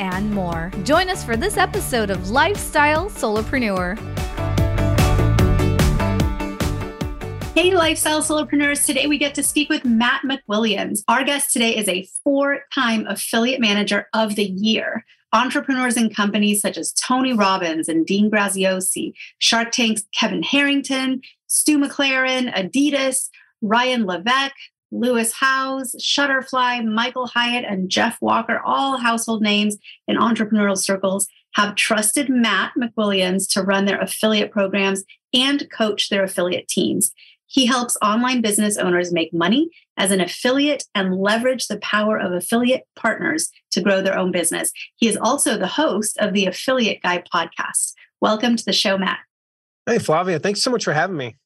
and more. Join us for this episode of Lifestyle Solopreneur. Hey, lifestyle solopreneurs. Today we get to speak with Matt McWilliams. Our guest today is a four time affiliate manager of the year. Entrepreneurs and companies such as Tony Robbins and Dean Graziosi, Shark Tank's Kevin Harrington, Stu McLaren, Adidas, Ryan Levesque, Lewis Howes, Shutterfly, Michael Hyatt, and Jeff Walker, all household names in entrepreneurial circles, have trusted Matt McWilliams to run their affiliate programs and coach their affiliate teams. He helps online business owners make money as an affiliate and leverage the power of affiliate partners to grow their own business. He is also the host of the Affiliate Guy podcast. Welcome to the show, Matt. Hey, Flavia. Thanks so much for having me.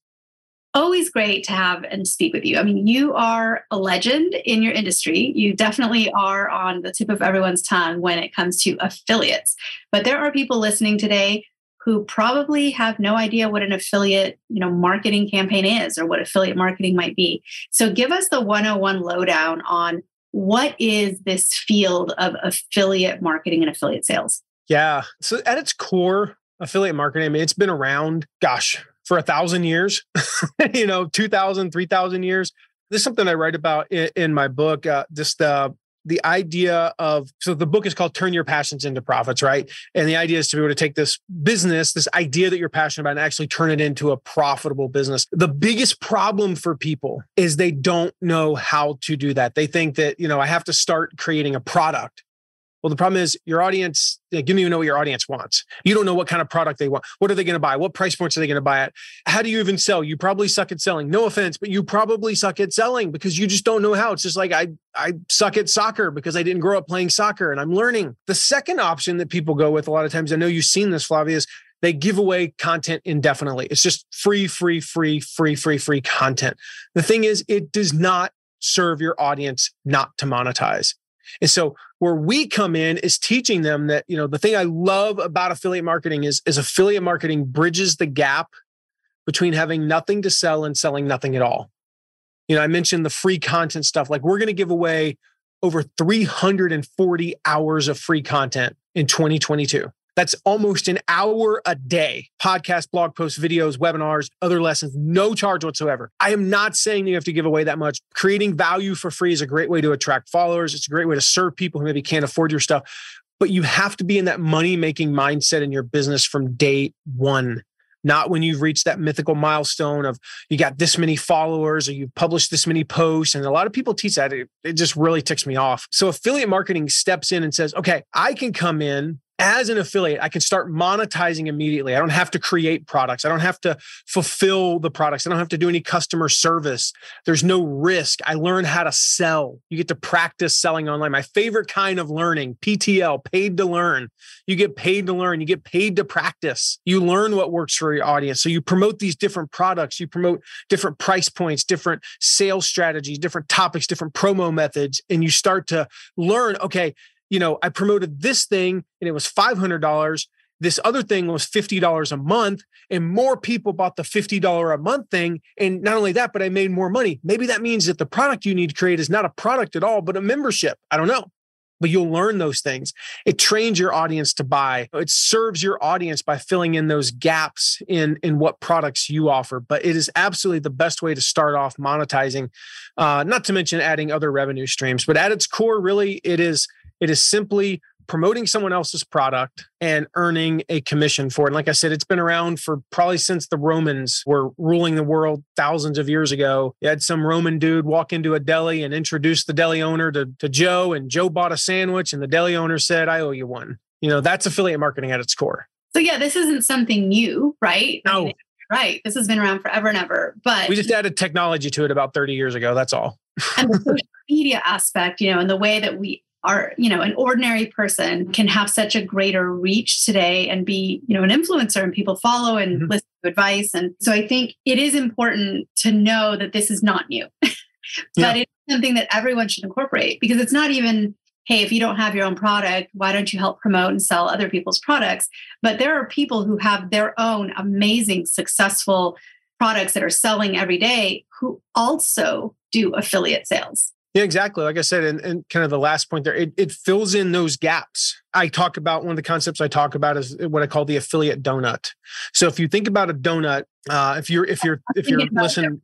Always great to have and speak with you. I mean, you are a legend in your industry. You definitely are on the tip of everyone's tongue when it comes to affiliates. But there are people listening today who probably have no idea what an affiliate you know marketing campaign is or what affiliate marketing might be so give us the 101 lowdown on what is this field of affiliate marketing and affiliate sales yeah so at its core affiliate marketing i mean it's been around gosh for a thousand years you know 2000 3000 years. This is something i write about in, in my book uh, just uh, the idea of so the book is called turn your passions into profits right? And the idea is to be able to take this business this idea that you're passionate about and actually turn it into a profitable business. The biggest problem for people is they don't know how to do that. They think that you know i have to start creating a product well, the problem is your audience, you don't even know what your audience wants. You don't know what kind of product they want. What are they going to buy? What price points are they going to buy at? How do you even sell? You probably suck at selling. No offense, but you probably suck at selling because you just don't know how. It's just like I I suck at soccer because I didn't grow up playing soccer and I'm learning. The second option that people go with a lot of times, I know you've seen this, Flavia, is they give away content indefinitely. It's just free, free, free, free, free, free content. The thing is, it does not serve your audience not to monetize. And so where we come in is teaching them that, you know, the thing I love about affiliate marketing is, is affiliate marketing bridges the gap between having nothing to sell and selling nothing at all. You know, I mentioned the free content stuff. Like we're going to give away over 340 hours of free content in 2022. That's almost an hour a day podcast, blog posts, videos, webinars, other lessons, no charge whatsoever. I am not saying you have to give away that much. Creating value for free is a great way to attract followers. It's a great way to serve people who maybe can't afford your stuff. But you have to be in that money making mindset in your business from day one not when you've reached that mythical milestone of you got this many followers or you've published this many posts. And a lot of people teach that. It, it, just really ticks me off. So affiliate marketing steps in and says, okay, I can come in as an affiliate, I can start monetizing immediately. I don't have to create products. I don't have to fulfill the products. I don't have to do any customer service. There's no risk. I learn how to sell. You get to practice selling online. My favorite kind of learning, PTL, paid to learn. You get paid to learn. You get paid to practice. You learn what works for your audience. So you promote these different products. You promote different price points, different sales strategies, different topics, different promo methods, and you start to learn, okay, you know, I promoted this thing and it was $500. This other thing was $50 a month, and more people bought the $50 a month thing. And not only that, but I made more money. Maybe that means that the product you need to create is not a product at all, but a membership. I don't know but you'll learn those things. It trains your audience to buy. It serves your audience by filling in those gaps in in what products you offer. But it is absolutely the best way to start off monetizing. Uh, not to mention adding other revenue streams. But at its core, really, it is it is simply promoting someone else's product and earning a commission for it. And like I said, it's been around for probably since the Romans were ruling the world thousands of years ago. You had some Roman dude walk into a deli and introduce the deli owner to, to Joe, and Joe bought a sandwich, and the deli owner said, I owe you one. You know, that's affiliate marketing at its core. So, yeah, this isn't something new, right? No. I mean, right. This has been around forever and ever. But we just added technology to it about 30 years ago. That's all. and the social media aspect, you know, and the way that we are you know an ordinary person can have such a greater reach today and be you know an influencer and people follow and mm-hmm. listen to advice and so i think it is important to know that this is not new but yeah. it's something that everyone should incorporate because it's not even hey if you don't have your own product why don't you help promote and sell other people's products but there are people who have their own amazing successful products that are selling every day who also do affiliate sales yeah, exactly. Like I said, and, and kind of the last point there, it, it fills in those gaps. I talk about one of the concepts I talk about is what I call the affiliate donut. So if you think about a donut, uh, if you're if you're if you're listening,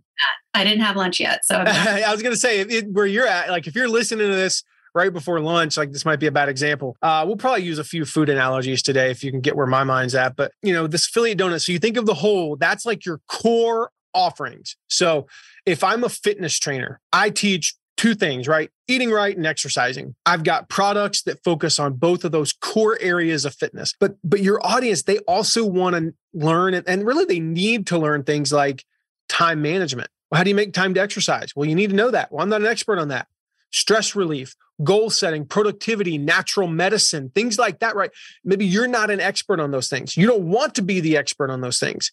I didn't have lunch yet, so I was going to say it, where you're at. Like if you're listening to this right before lunch, like this might be a bad example. Uh, we'll probably use a few food analogies today if you can get where my mind's at. But you know, this affiliate donut. So you think of the whole. That's like your core offerings. So if I'm a fitness trainer, I teach two things, right? Eating right and exercising. I've got products that focus on both of those core areas of fitness. But but your audience, they also want to learn and, really they need to learn things like time management. Well, how do you make time to exercise? Well, you need to know that. Well, I'm not an expert on that. Stress relief, goal setting, productivity, natural medicine, things like that, right? Maybe you're not an expert on those things. You don't want to be the expert on those things.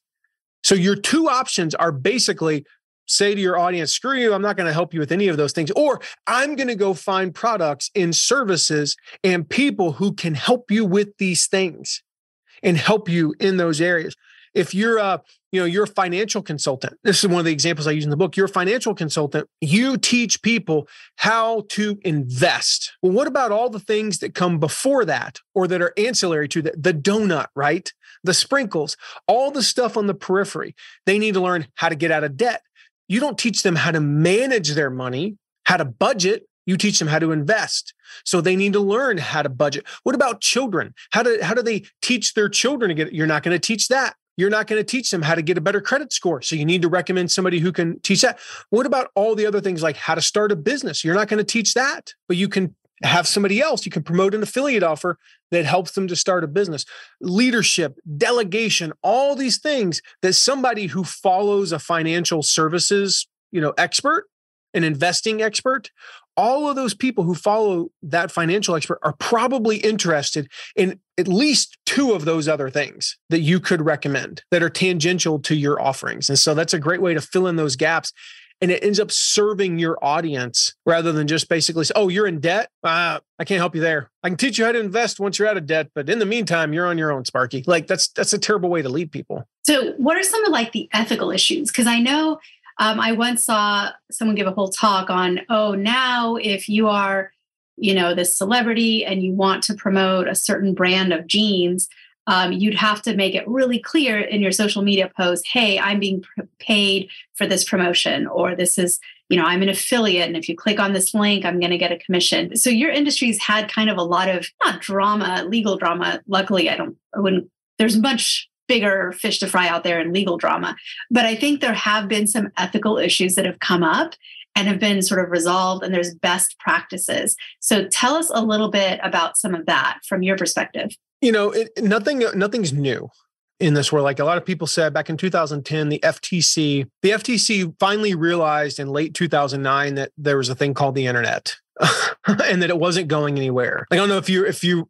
So your two options are basically say to your audience, screw you, I'm not going to help you with any of those things. Or I'm going to go find products and services and people who can help you with these things and help you in those areas. If you're a, you know, you're a financial consultant. This is one of the examples I use in the book. You're a financial consultant. You teach people how to invest. Well, what about all the things that come before that or that are ancillary to that? The donut, right? The sprinkles, all the stuff on the periphery. They need to learn how to get out of debt you don't teach them how to manage their money, how to budget. You teach them how to invest. So they need to learn how to budget. What about children? How do how do they teach their children to get you're not going to teach that. You're not going to teach them how to get a better credit score. So you need to recommend somebody who can teach that. What about all the other things like how to start a business? You're not going to teach that, but you can have somebody else. You can promote an affiliate offer that helps them to start a business. Leadership, delegation, all these things that somebody who follows a financial services, you know, expert, an investing expert, all of those people who follow that financial expert are probably interested in at least two of those other things that you could recommend that are tangential to your offerings. And so that's a great way to fill in those gaps and it ends up serving your audience rather than just basically say, oh you're in debt? Uh, i can't help you there. I can teach you how to invest once you're out of debt but in the meantime you're on your own sparky. Like that's that's a terrible way to lead people. So what are some of like the ethical issues? Because i know um, i once saw someone give a whole talk on oh now if you are you know this celebrity and you want to promote a certain brand of jeans um, you'd have to make it really clear in your social media post hey i'm being paid for this promotion or this is you know i'm an affiliate and if you click on this link i'm going to get a commission. So your industry's had kind of a lot of not drama legal drama luckily i don't i wouldn't there's much bigger fish to fry out there in legal drama. But i think there have been some ethical issues that have come up and have been sort of resolved and there's best practices so tell us a little bit about some of that from your perspective you know, it, nothing nothing's new in this world. Like a lot of people said back in 2010, the FTC, the FTC finally realized in late 2009 that there was a thing called the internet and that it wasn't going anywhere. I don't know if you if you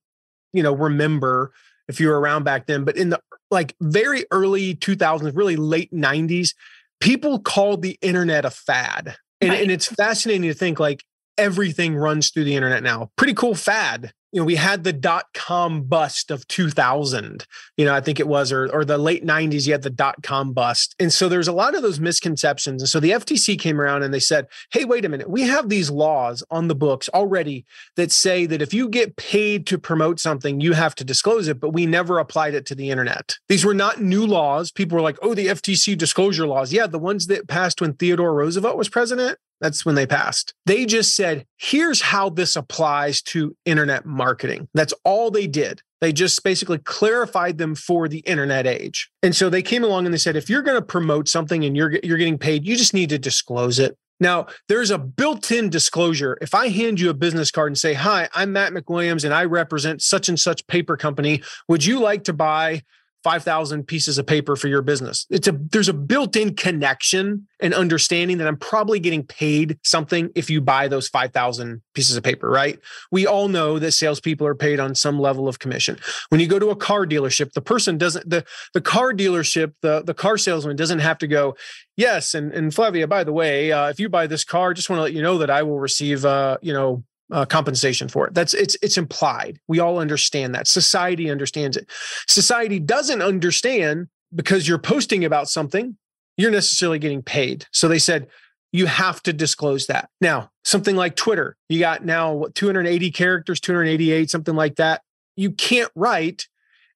you know remember if you were around back then, but in the like very early 2000s, really late 90s, people called the internet a fad. And, right. and it's fascinating to think like everything runs through the internet now. Pretty cool fad you know, we had the dot com bust of 2000, you know, I think it was, or, or the late 90s, you had the dot com bust. And so there's a lot of those misconceptions. And so the FTC came around and they said, hey, wait a minute, we have these laws on the books already that say that if you get paid to promote something, you have to disclose it, but we never applied it to the internet. These were not new laws. People were like, oh, the FTC disclosure laws. Yeah, the ones that passed when Theodore Roosevelt was president. That's when they passed. They just said, here's how this applies to internet marketing. That's all they did. They just basically clarified them for the internet age. And so they came along and they said, if you're going to promote something and you're, you're getting paid, you just need to disclose it. Now, there's a built in disclosure. If I hand you a business card and say, Hi, I'm Matt McWilliams and I represent such and such paper company, would you like to buy 5,000 pieces of paper for your business. It's a there's a built-in connection and understanding that I'm probably getting paid something if you buy those 5,000 pieces of paper, right? We all know that salespeople are paid on some level of commission. When you go to a car dealership, the person doesn't the the car dealership, the the car salesman doesn't have to go, yes, and and Flavia, by the way, uh, if you buy this car, just want to let you know that I will receive, uh, you know, uh, compensation for it. That's it's it's implied. We all understand that. Society understands it. Society doesn't understand because you're posting about something, you're necessarily getting paid. So they said you have to disclose that. Now, something like Twitter, you got now what 280 characters, 288, something like that. You can't write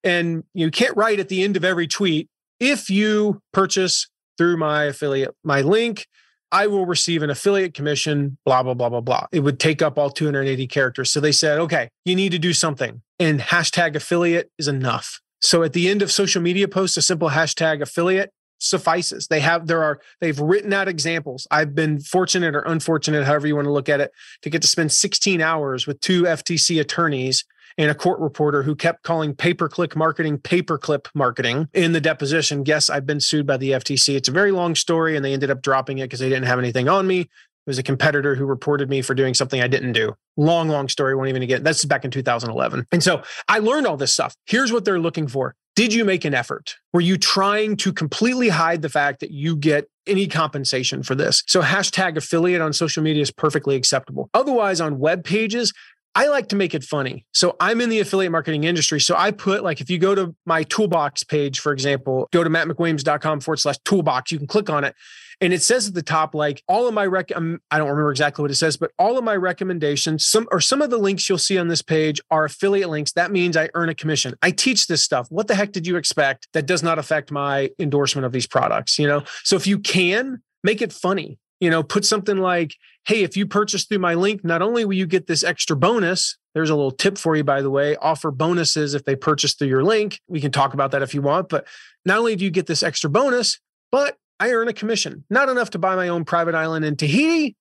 and you can't write at the end of every tweet if you purchase through my affiliate my link I will receive an affiliate commission, blah, blah, blah, blah, blah. It would take up all 280 characters. So they said, okay, you need to do something. And hashtag affiliate is enough. So at the end of social media posts, a simple hashtag affiliate suffices. They have, there are, they've written out examples. I've been fortunate or unfortunate, however you want to look at it, to get to spend 16 hours with two FTC attorneys and a court reporter who kept calling pay click marketing paperclip marketing in the deposition. Guess I've been sued by the FTC. It's a very long story, and they ended up dropping it because they didn't have anything on me. It was a competitor who reported me for doing something I didn't do. Long, long story. Won't even get. That's back in 2011. And so I learned all this stuff. Here's what they're looking for. Did you make an effort? Were you trying to completely hide the fact that you get any compensation for this? So hashtag affiliate on social media is perfectly acceptable. Otherwise, on web pages, I like to make it funny. So I'm in the affiliate marketing industry. So I put like, if you go to my toolbox page, for example, go to mattmcwilliams.com forward slash toolbox, you can click on it. And it says at the top, like all of my rec, um, I don't remember exactly what it says, but all of my recommendations, some or some of the links you'll see on this page are affiliate links. That means I earn a commission. I teach this stuff. What the heck did you expect? That does not affect my endorsement of these products, you know? So if you can make it funny, you know, put something like, hey, if you purchase through my link, not only will you get this extra bonus, there's a little tip for you, by the way, offer bonuses if they purchase through your link. We can talk about that if you want, but not only do you get this extra bonus, but I earn a commission. Not enough to buy my own private island in Tahiti,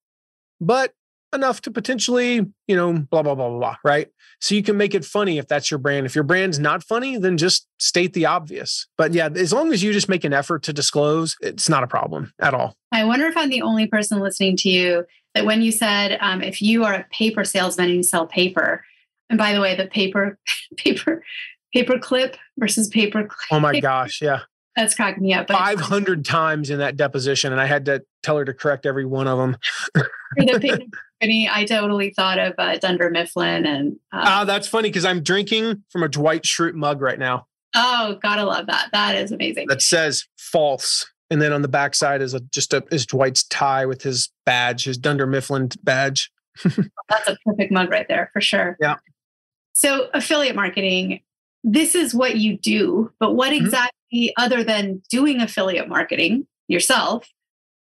but enough to potentially, you know, blah, blah, blah, blah, blah, right? So you can make it funny if that's your brand. If your brand's not funny, then just state the obvious. But yeah, as long as you just make an effort to disclose, it's not a problem at all. I wonder if I'm the only person listening to you that when you said um, if you are a paper salesman and you sell paper, and by the way, the paper, paper, paper clip versus paper. Clip, oh my gosh, yeah. That's cracking me up. Five hundred times in that deposition, and I had to tell her to correct every one of them. the paper company, I totally thought of uh, Dunder Mifflin, and uh, oh, that's funny because I'm drinking from a Dwight Schrute mug right now. Oh, gotta love that. That is amazing. That says false and then on the backside is a just a is Dwight's tie with his badge, his Dunder Mifflin badge. That's a perfect mug right there for sure. Yeah. So affiliate marketing, this is what you do, but what mm-hmm. exactly other than doing affiliate marketing yourself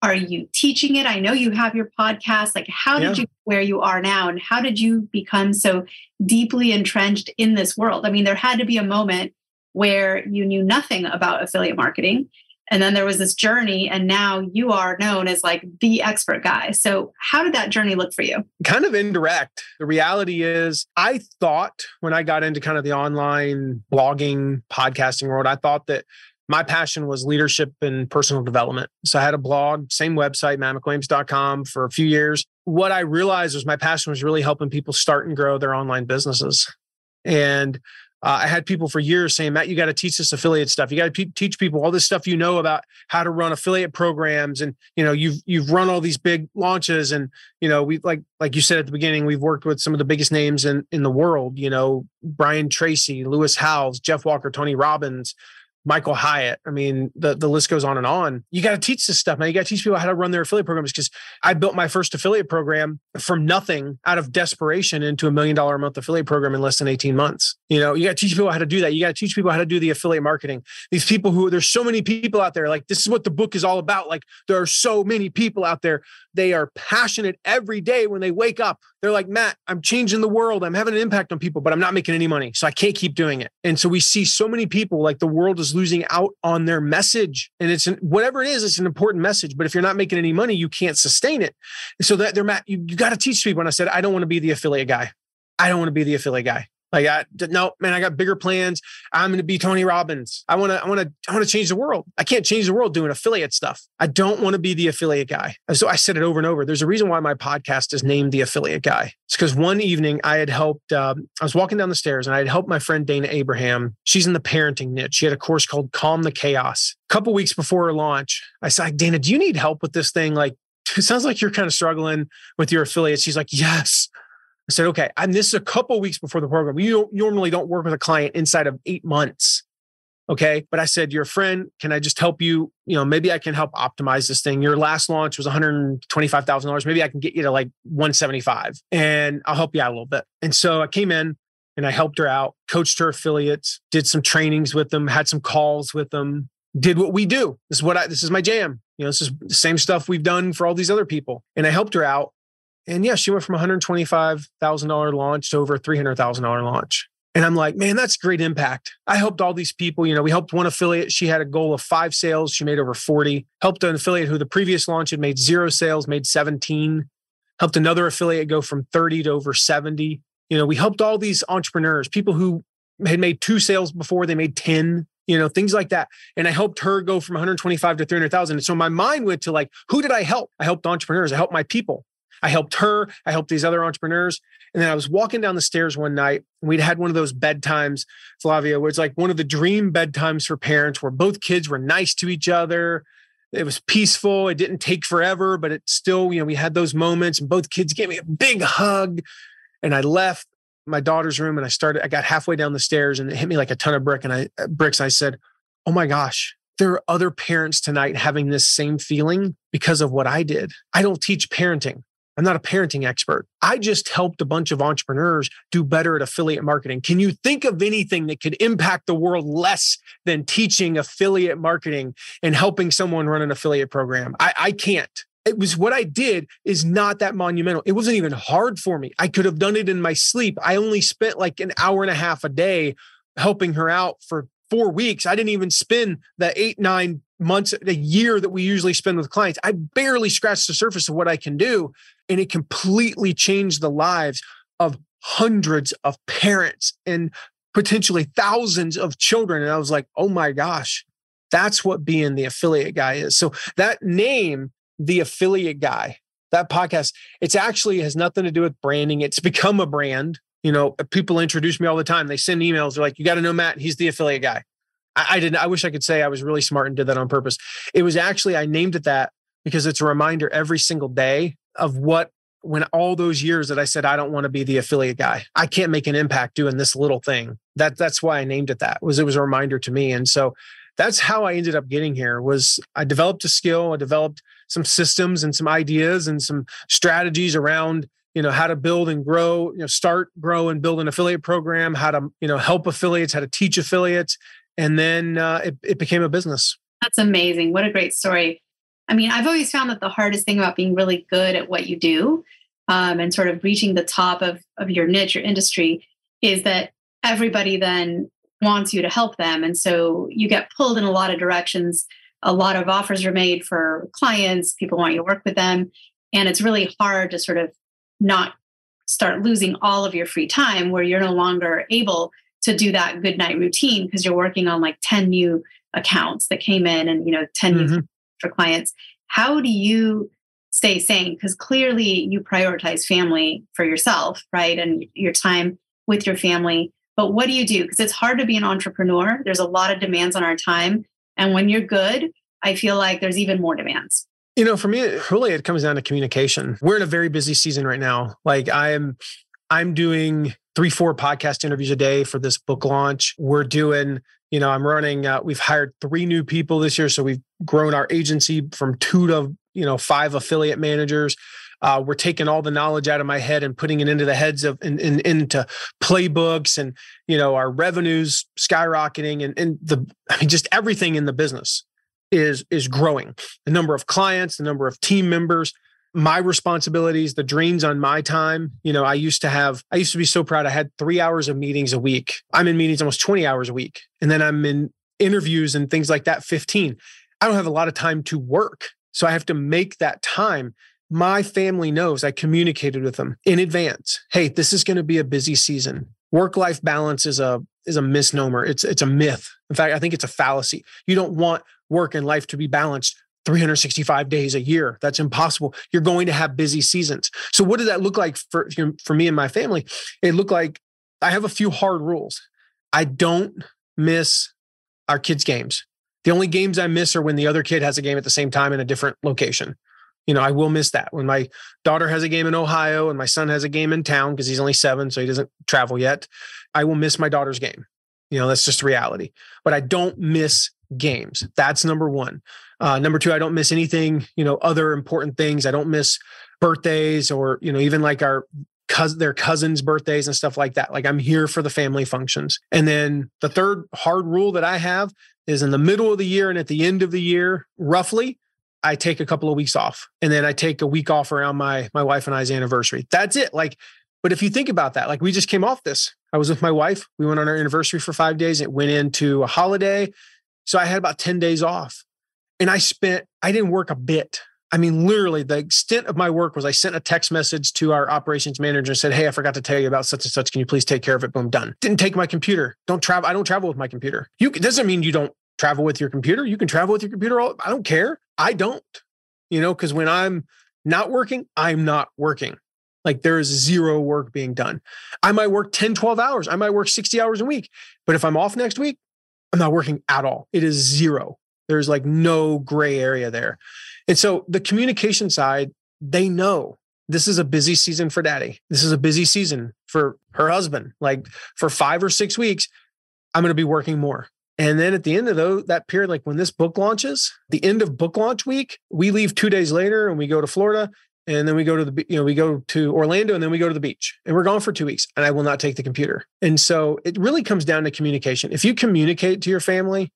are you teaching it? I know you have your podcast. Like how did yeah. you where you are now and how did you become so deeply entrenched in this world? I mean, there had to be a moment where you knew nothing about affiliate marketing and then there was this journey and now you are known as like the expert guy so how did that journey look for you kind of indirect the reality is i thought when i got into kind of the online blogging podcasting world i thought that my passion was leadership and personal development. So I had a blog, same website, mattmcwilliams.com for a few years. What I realized was my passion was really helping people start and grow their online businesses. And uh, I had people for years saying, Matt, you got to teach this affiliate stuff. You got to pe- teach people all this stuff you know about how to run affiliate programs, and you know you've you've run all these big launches, and you know we like like you said at the beginning, we've worked with some of the biggest names in in the world. You know Brian Tracy, Lewis Howes, Jeff Walker, Tony Robbins, Michael Hyatt. I mean, the, the list goes on and on. You got to teach this stuff, man. You got to teach people how to run their affiliate programs because I built my first affiliate program from nothing out of desperation into a million dollar a month affiliate program in less than 18 months. You know, you got to teach people how to do that. You got to teach people how to do the affiliate marketing. These people who, there's so many people out there, like, this is what the book is all about. Like, there are so many people out there. They are passionate every day when they wake up. They're like, Matt, I'm changing the world. I'm having an impact on people, but I'm not making any money. So I can't keep doing it. And so we see so many people like the world is losing out on their message. And it's an, whatever it is, it's an important message. But if you're not making any money, you can't sustain it. And so that they're Matt, you, you got to teach people. And I said, I don't want to be the affiliate guy. I don't want to be the affiliate guy. Like I no man, I got bigger plans. I'm going to be Tony Robbins. I want to, I want to, I want to change the world. I can't change the world doing affiliate stuff. I don't want to be the affiliate guy. So I said it over and over. There's a reason why my podcast is named the affiliate guy. It's because one evening I had helped. Um, I was walking down the stairs and I had helped my friend Dayna Abraham. She's in the parenting niche. She had a course called Calm the Chaos. A couple weeks before her launch, I said, Dayna, do you need help with this thing? Like, it sounds like you're kind of struggling with your affiliates. She's like, yes. I said, okay, and this is a couple weeks before the program. You don't, normally don't work with a client inside of eight months. Okay. But I said, your friend, can I just help you? You know, maybe I can help optimize this thing. Your last launch was $125,000. Maybe I can get you to like 175 and I'll help you out a little bit. And so I came in and I helped her out, coached her affiliates, did some trainings with them, had some calls with them, did what we do. This is what I, this is my jam. You know, this is the same stuff we've done for all these other people. And I helped her out and yeah, she went from $125,000 launch to over $300,000 launch. And I'm like, man, that's great impact. I helped all these people. You know, we helped one affiliate. She had a goal of five sales. She made over 40. Helped an affiliate who the previous launch had made zero sales, made 17. Helped another affiliate go from 30 to over 70. You know, we helped all these entrepreneurs, people who had made two sales before, they made 10, you know, things like that. And I helped her go from 125 to 300,000. And so my mind went to like, who did I help? I helped entrepreneurs. I helped my people. I helped her. I helped these other entrepreneurs. And then I was walking down the stairs one night and we'd had one of those bedtimes, Flavia, where it's like one of the dream bedtimes for parents where both kids were nice to each other. It was peaceful. It didn't take forever, but it still, you know, we had those moments and both kids gave me a big hug. And I left my daughter's room and I started, I got halfway down the stairs and it hit me like a ton of brick and I uh, bricks. I said, Oh my gosh, there are other parents tonight having this same feeling because of what I did. I don't teach parenting. I'm not a parenting expert. I just helped a bunch of entrepreneurs do better at affiliate marketing. Can you think of anything that could impact the world less than teaching affiliate marketing and helping someone run an affiliate program? I, I can't. It was what I did is not that monumental. It wasn't even hard for me. I could have done it in my sleep. I only spent like an hour and a half a day helping her out for four weeks. I didn't even spend the eight, nine months, a year that we usually spend with clients. I barely scratched the surface of what I can do. And it completely changed the lives of hundreds of parents and potentially thousands of children. And I was like, oh my gosh, that's what being the affiliate guy is. So that name, the affiliate guy, that podcast, it's actually has nothing to do with branding. It's become a brand. You know, people introduce me all the time. They send emails. They're like, you got to know Matt. He's the affiliate guy. I, I didn't, I wish I could say I was really smart and did that on purpose. It was actually, I named it that because it's a reminder every single day of what when all those years that I said I don't want to be the affiliate guy. I can't make an impact doing this little thing. That that's why I named it that. Was it was a reminder to me. And so that's how I ended up getting here was I developed a skill, I developed some systems and some ideas and some strategies around you know how to build and grow you know start grow and build an affiliate program how to you know help affiliates how to teach affiliates and then uh, it, it became a business that's amazing what a great story I mean, I've always found that the hardest thing about being really good at what you do um, and sort of reaching the top of, of your niche or industry is that everybody then wants you to help them. And so you get pulled in a lot of directions. A lot of offers are made for clients, people want you to work with them. And it's really hard to sort of not start losing all of your free time where you're no longer able to do that good night routine because you're working on like 10 new accounts that came in and you know 10 mm-hmm. new for clients. How do you stay sane? Because clearly you prioritize family for yourself, right? And your time with your family. But what do you do? Because it's hard to be an entrepreneur. There's a lot of demands on our time. And when you're good, I feel like there's even more demands. You know, for me, really, it comes down to communication. We're in a very busy season right now. Like I'm, I'm doing three, four podcast interviews a day for this book launch. We're doing you know i'm running uh, we've hired three new people this year so we've grown our agency from two to you know five affiliate managers uh, we're taking all the knowledge out of my head and putting it into the heads of and in, in, into playbooks and you know our revenues skyrocketing and, and the i mean just everything in the business is is growing the number of clients the number of team members my responsibilities, the drains on my time. You know, I used to have, I used to be so proud. I had three hours of meetings a week. I'm in meetings almost 20 hours a week. And then I'm in interviews and things like that, 15. I don't have a lot of time to work. So I have to make that time. My family knows I communicated with them in advance. Hey, this is going to be a busy season. Work life balance is a is a misnomer. It's it's a myth. In fact, I think it's a fallacy. You don't want work and life to be balanced 365 days a year. That's impossible. You're going to have busy seasons. So what does that look like for for me and my family? It looked like I have a few hard rules. I don't miss our kids' games. The only games I miss are when the other kid has a game at the same time in a different location. You know, I will miss that when my daughter has a game in Ohio and my son has a game in town because he's only seven, so he doesn't travel yet. I will miss my daughter's game. You know, that's just reality. But I don't miss games. That's number one. Uh, number two, I don't miss anything, you know, other important things. I don't miss birthdays or, you know, even like our cousin, their cousins' birthdays and stuff like that. Like I'm here for the family functions. And then the third hard rule that I have is in the middle of the year and at the end of the year, roughly, I take a couple of weeks off and then I take a week off around my my wife and I's anniversary. That's it. Like, but if you think about that, like we just came off this. I was with my wife. We went on our anniversary for five days. It went into a holiday. So I had about 10 days off and I spent, I didn't work a bit. I mean, literally, the extent of my work was I sent a text message to our operations manager and said, Hey, I forgot to tell you about such and such. Can you please take care of it? Boom, done. Didn't take my computer. Don't travel. I don't travel with my computer. You doesn't mean you don't travel with your computer. You can travel with your computer. All, I don't care. I don't, you know, because when I'm not working, I'm not working. Like there is zero work being done. I might work 10, 12 hours. I might work 60 hours a week. But if I'm off next week, I'm not working at all. It is zero. There's like no gray area there. And so the communication side, they know this is a busy season for daddy. This is a busy season for her husband. Like for five or six weeks, I'm going to be working more. And then at the end of the, that period, like when this book launches, the end of book launch week, we leave two days later and we go to Florida. And then we go to the, you know, we go to Orlando and then we go to the beach and we're gone for two weeks and I will not take the computer. And so it really comes down to communication. If you communicate to your family,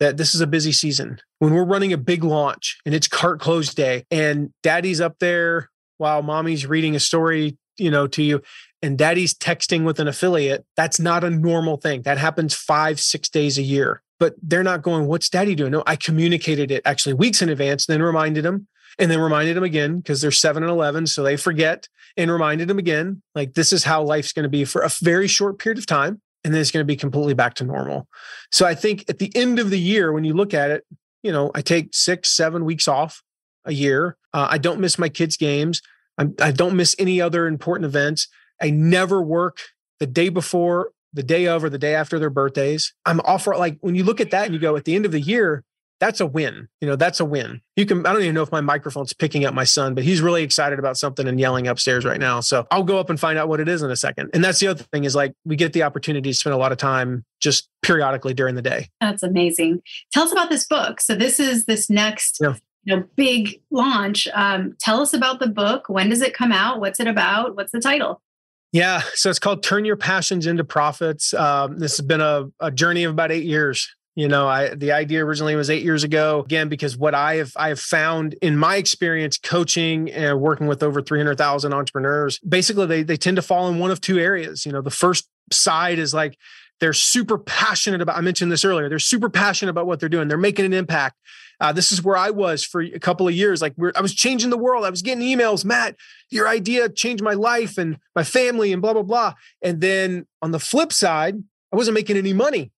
that this is a busy season. When we're running a big launch and it's cart close day and daddy's up there while mommy's reading a story, you know, to you and daddy's texting with an affiliate, that's not a normal thing. That happens 5 6 days a year. But they're not going, "What's daddy doing?" No, I communicated it actually weeks in advance, then reminded them and then reminded them again because they're 7 and 11 so they forget and reminded them again like this is how life's going to be for a very short period of time and then it's going to be completely back to normal. So I think at the end of the year, when you look at it, you know, I take six, seven weeks off a year. Uh, I don't miss my kids' games. I'm, I do not miss any other important events. I never work the day before, the day of, or the day after their birthdays. I'm off for like when you look at that and you go at the end of the year, that's a win. You know, that's a win. You can, I don't even know if my microphone's picking up my son, but he's really excited about something and yelling upstairs right now. So I'll go up and find out what it is in a second. And that's the other thing is like we get the opportunity to spend a lot of time just periodically during the day. That's amazing. Tell us about this book. So this is this next yeah. you know big launch. Um, tell us about the book. When does it come out? What's it about? What's the title? Yeah, so it's called Turn Your Passions into Profits. Um, this has been a, a journey of about eight years you know i the idea originally was eight years ago again because what i have i have found in my experience coaching and working with over 300000 entrepreneurs basically they, they tend to fall in one of two areas. You know the first side is like they're super passionate about i mentioned this earlier they're super passionate about what they're doing. They're making an impact. Uh, this is where i was for a couple of years. Like i was changing the world. I was getting emails matt your idea changed my life and my family and blah blah blah. And then on the flip side i wasn't making any money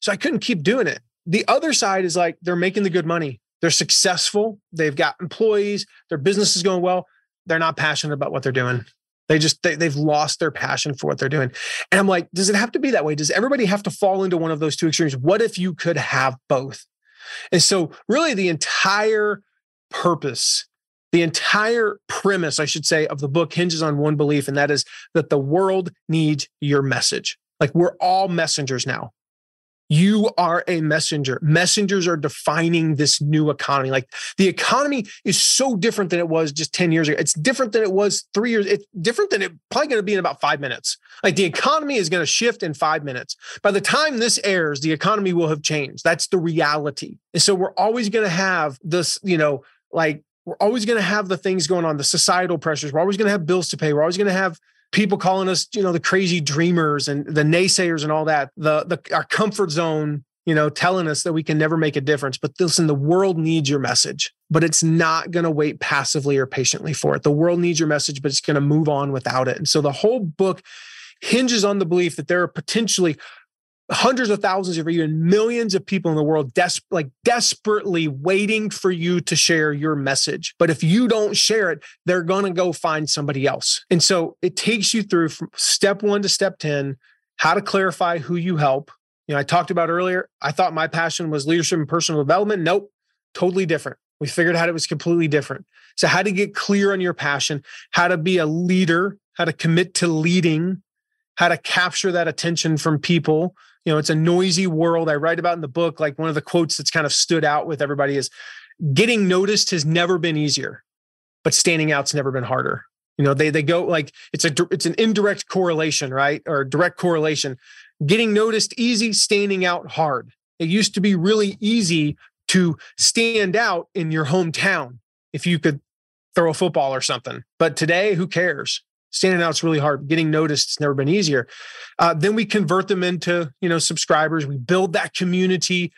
so I couldn't keep doing it. The other side is like they're making the good money. They're successful. They've got employees. Their business is going well. They're not passionate about what they're doing. They just they, they've lost their passion for what they're doing. And I'm like, does it have to be that way? Does everybody have to fall into one of those two extremes? What if you could have both? And so really the entire purpose the entire premise, I should say, of the book hinges on one belief, and that is that the world needs your message. Like we're all messengers now. You are a messenger. Messengers are defining this new economy. Like the economy is so different than it was just 10 years ago. It's different than it was three years. It's different than it probably going to be in about five minutes. Like the economy is going to shift in five minutes. By the time this airs, the economy will have changed. That's the reality. And so we're always going to have this, you know, like we're always going to have the things going on, the societal pressures. We're always going to have bills to pay. We're always going to have people calling us, you know, the crazy dreamers and the naysayers and all that. The the our comfort zone, you know, telling us that we can never make a difference. But listen, the world needs your message, but it's not going to wait passively or patiently for it. The world needs your message, but it's going to move on without it. And so the whole book hinges on the belief that there are potentially hundreds of thousands or even millions of people in the world des- like desperately waiting for you to share your message. But if you don't share it they're going to go find somebody else. And so it takes you through from step 1 to step 10 how to clarify who you help. You know i talked about earlier i thought my passion was leadership and personal development. Nope totally different. We figured out it was completely different. So how to get clear on your passion how to be a leader how to commit to leading how to capture that attention from people you know it's a noisy world. I write about in the book like one of the quotes that's kind of stood out with everybody is getting noticed has never been easier but standing out's never been harder. You know they they go like it's a it's an indirect correlation right? Or direct correlation. Getting noticed easy standing out hard. It used to be really easy to stand out in your hometown if you could throw a football or something but today who cares standing out out's really hard. Getting noticed it's never been easier. Uh, then we convert them into you know subscribers. We build that community.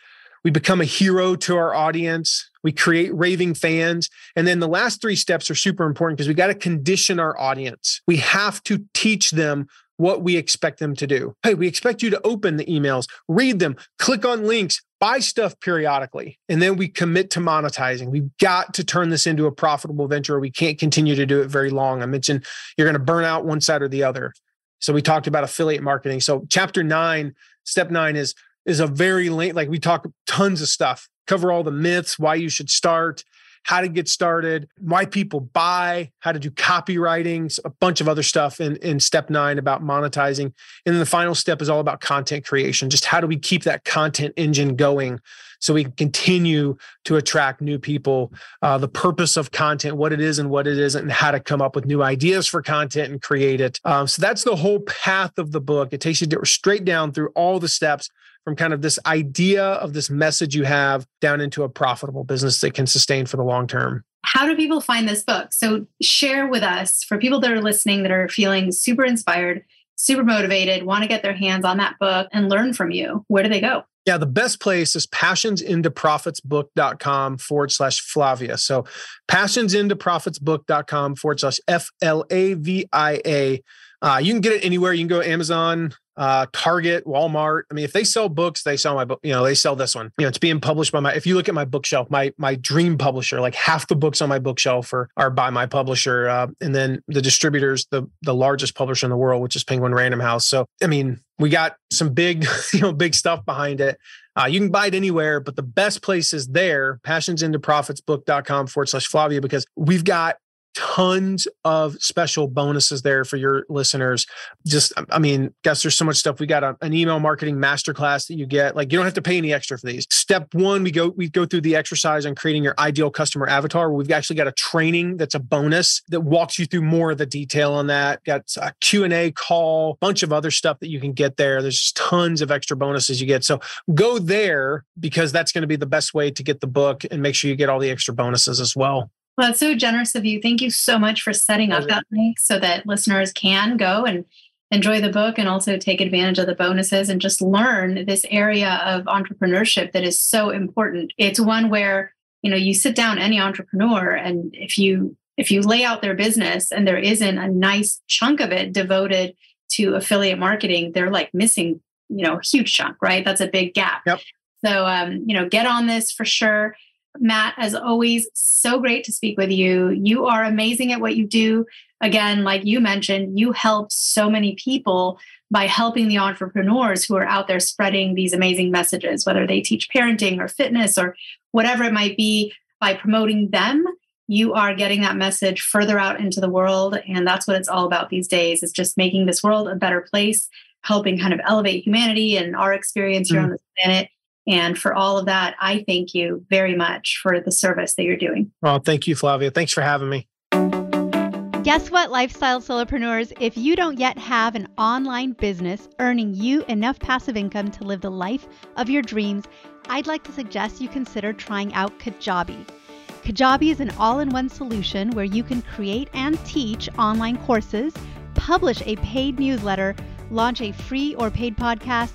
We become a hero to our audience. We create raving fans. And then the last three steps are super important because we got to condition our audience. We have to teach them what we expect them to do. Hey we expect you to open the emails read them click on links buy stuff periodically and then we commit to monetizing. We've got to turn this into a profitable venture we can't continue to do it very long. I mentioned you're going to burn out one side or the other. So we talked about affiliate marketing. So chapter 9 step 9 is is a very late like we talk tons of stuff. Cover all the myths why you should start how to get started, why people buy, how to do copywriting, a bunch of other stuff in, in step nine about monetizing. And then the final step is all about content creation. Just how do we keep that content engine going so we can continue to attract new people, uh, the purpose of content, what it is and what it isn't, and how to come up with new ideas for content and create it. Um, so that's the whole path of the book. It takes you straight down through all the steps from kind of this idea of this message you have down into a profitable business that can sustain for the long term. How do people find this book? So, share with us for people that are listening that are feeling super inspired, super motivated, want to get their hands on that book and learn from you. Where do they go? Yeah, the best place is passionsintoprofitsbook.com forward slash Flavia. So passionsintoprofitsbook.com forward slash F L A V I A. Uh, you can get it anywhere. You can go Amazon, uh, Target, Walmart. I mean, if they sell books, they sell my book. You know, they sell this one. You know, it's being published by my. If you look at my bookshelf, my my dream publisher, like half the books on my bookshelf are are by my publisher, uh, and then the distributors, the the largest publisher in the world, which is Penguin Random House. So, I mean, we got some big, you know, big stuff behind it. Uh, you can buy it anywhere, but the best place is there, passionsintoprofitsbook.com forward slash Flavia, because we've got tons of special bonuses there for your listeners. Just, I mean, guess there's so much stuff. We got a, an email marketing masterclass that you get. Like, you don't have to pay any extra for these. Step one, we go we go through the exercise on creating your ideal customer avatar. We've actually got a training that's a bonus that walks you through more of the detail on that. Got a Q and A call, bunch of other stuff that you can get there. There's just tons of extra bonuses you get. So go there because that's going to be the best way to get the book and make sure you get all the extra bonuses as well. Well, that's so generous of you. Thank you so much for setting up that link so that listeners can go and enjoy the book and also take advantage of the bonuses and just learn this area of entrepreneurship that is so important. It's one where, you know, you sit down any entrepreneur and if you if you lay out their business and there isn't a nice chunk of it devoted to affiliate marketing, they're like missing, you know, a huge chunk, right? That's a big gap. Yep. So um, you know, get on this for sure. Matt, as always, so great to speak with you. You are amazing at what you do. Again, like you mentioned, you help so many people by helping the entrepreneurs who are out there spreading these amazing messages, whether they teach parenting or fitness or whatever it might be, by promoting them. You are getting that message further out into the world. And that's what it's all about these days is just making this world a better place, helping kind of elevate humanity and our experience here mm. on this planet and for all of that, I thank you very much for the service that you're doing. Well, thank you, Flavia. Thanks for having me. Guess what, lifestyle solopreneurs? If you don't yet have an online business earning you enough passive income to live the life of your dreams, I'd like to suggest you consider trying out Kajabi. Kajabi is an all in one solution where you can create and teach online courses, publish a paid newsletter, launch a free or paid podcast